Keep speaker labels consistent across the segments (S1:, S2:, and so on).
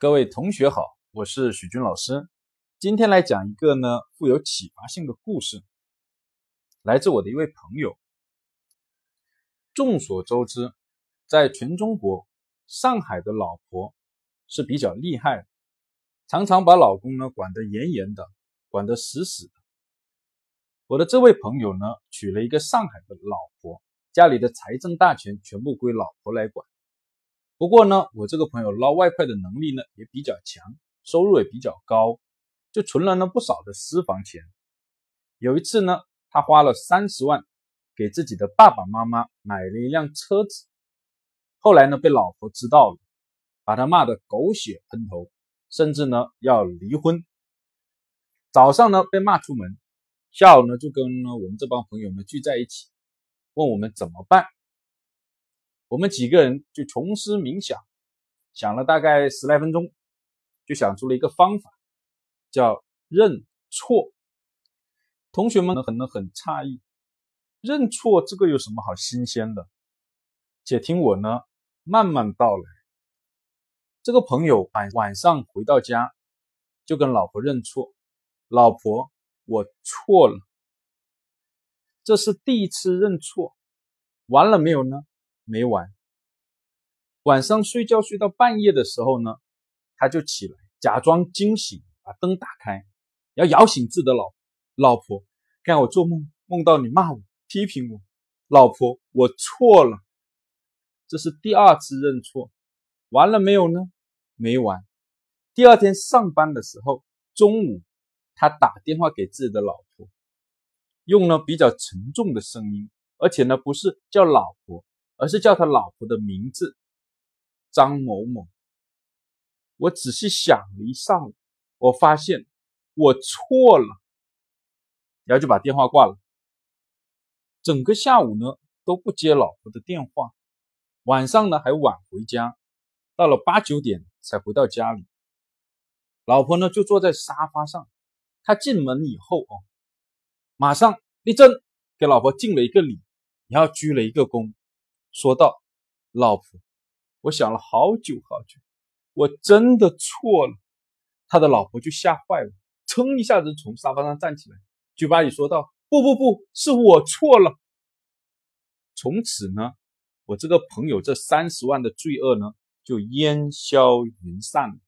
S1: 各位同学好，我是许军老师。今天来讲一个呢富有启发性的故事，来自我的一位朋友。众所周知，在全中国，上海的老婆是比较厉害的，常常把老公呢管得严严的，管得死死的。我的这位朋友呢，娶了一个上海的老婆，家里的财政大权全部归老婆来管。不过呢，我这个朋友捞外快的能力呢也比较强，收入也比较高，就存了呢不少的私房钱。有一次呢，他花了三十万给自己的爸爸妈妈买了一辆车子，后来呢被老婆知道了，把他骂得狗血喷头，甚至呢要离婚。早上呢被骂出门，下午呢就跟呢我们这帮朋友们聚在一起，问我们怎么办。我们几个人就穷思冥想，想了大概十来分钟，就想出了一个方法，叫认错。同学们可能很诧异，认错这个有什么好新鲜的？且听我呢慢慢道来。这个朋友晚晚上回到家，就跟老婆认错：“老婆，我错了。”这是第一次认错，完了没有呢？没完，晚上睡觉睡到半夜的时候呢，他就起来假装惊醒，把灯打开，要摇醒自己的老老婆。看我做梦梦到你骂我、批评我，老婆，我错了。这是第二次认错，完了没有呢？没完。第二天上班的时候，中午他打电话给自己的老婆，用了比较沉重的声音，而且呢不是叫老婆。而是叫他老婆的名字张某某。我仔细想了一上午，我发现我错了，然后就把电话挂了。整个下午呢都不接老婆的电话，晚上呢还晚回家，到了八九点才回到家里。老婆呢就坐在沙发上，他进门以后哦，马上立正给老婆敬了一个礼，然后鞠了一个躬。说道：“老婆，我想了好久好久，我真的错了。”他的老婆就吓坏了，噌一下子从沙发上站起来，嘴巴里说道：“不不不，是我错了。”从此呢，我这个朋友这三十万的罪恶呢，就烟消云散了。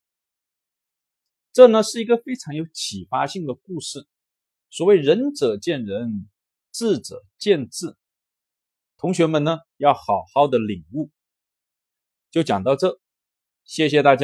S1: 这呢是一个非常有启发性的故事。所谓仁者见仁，智者见智。同学们呢，要好好的领悟。就讲到这，谢谢大家。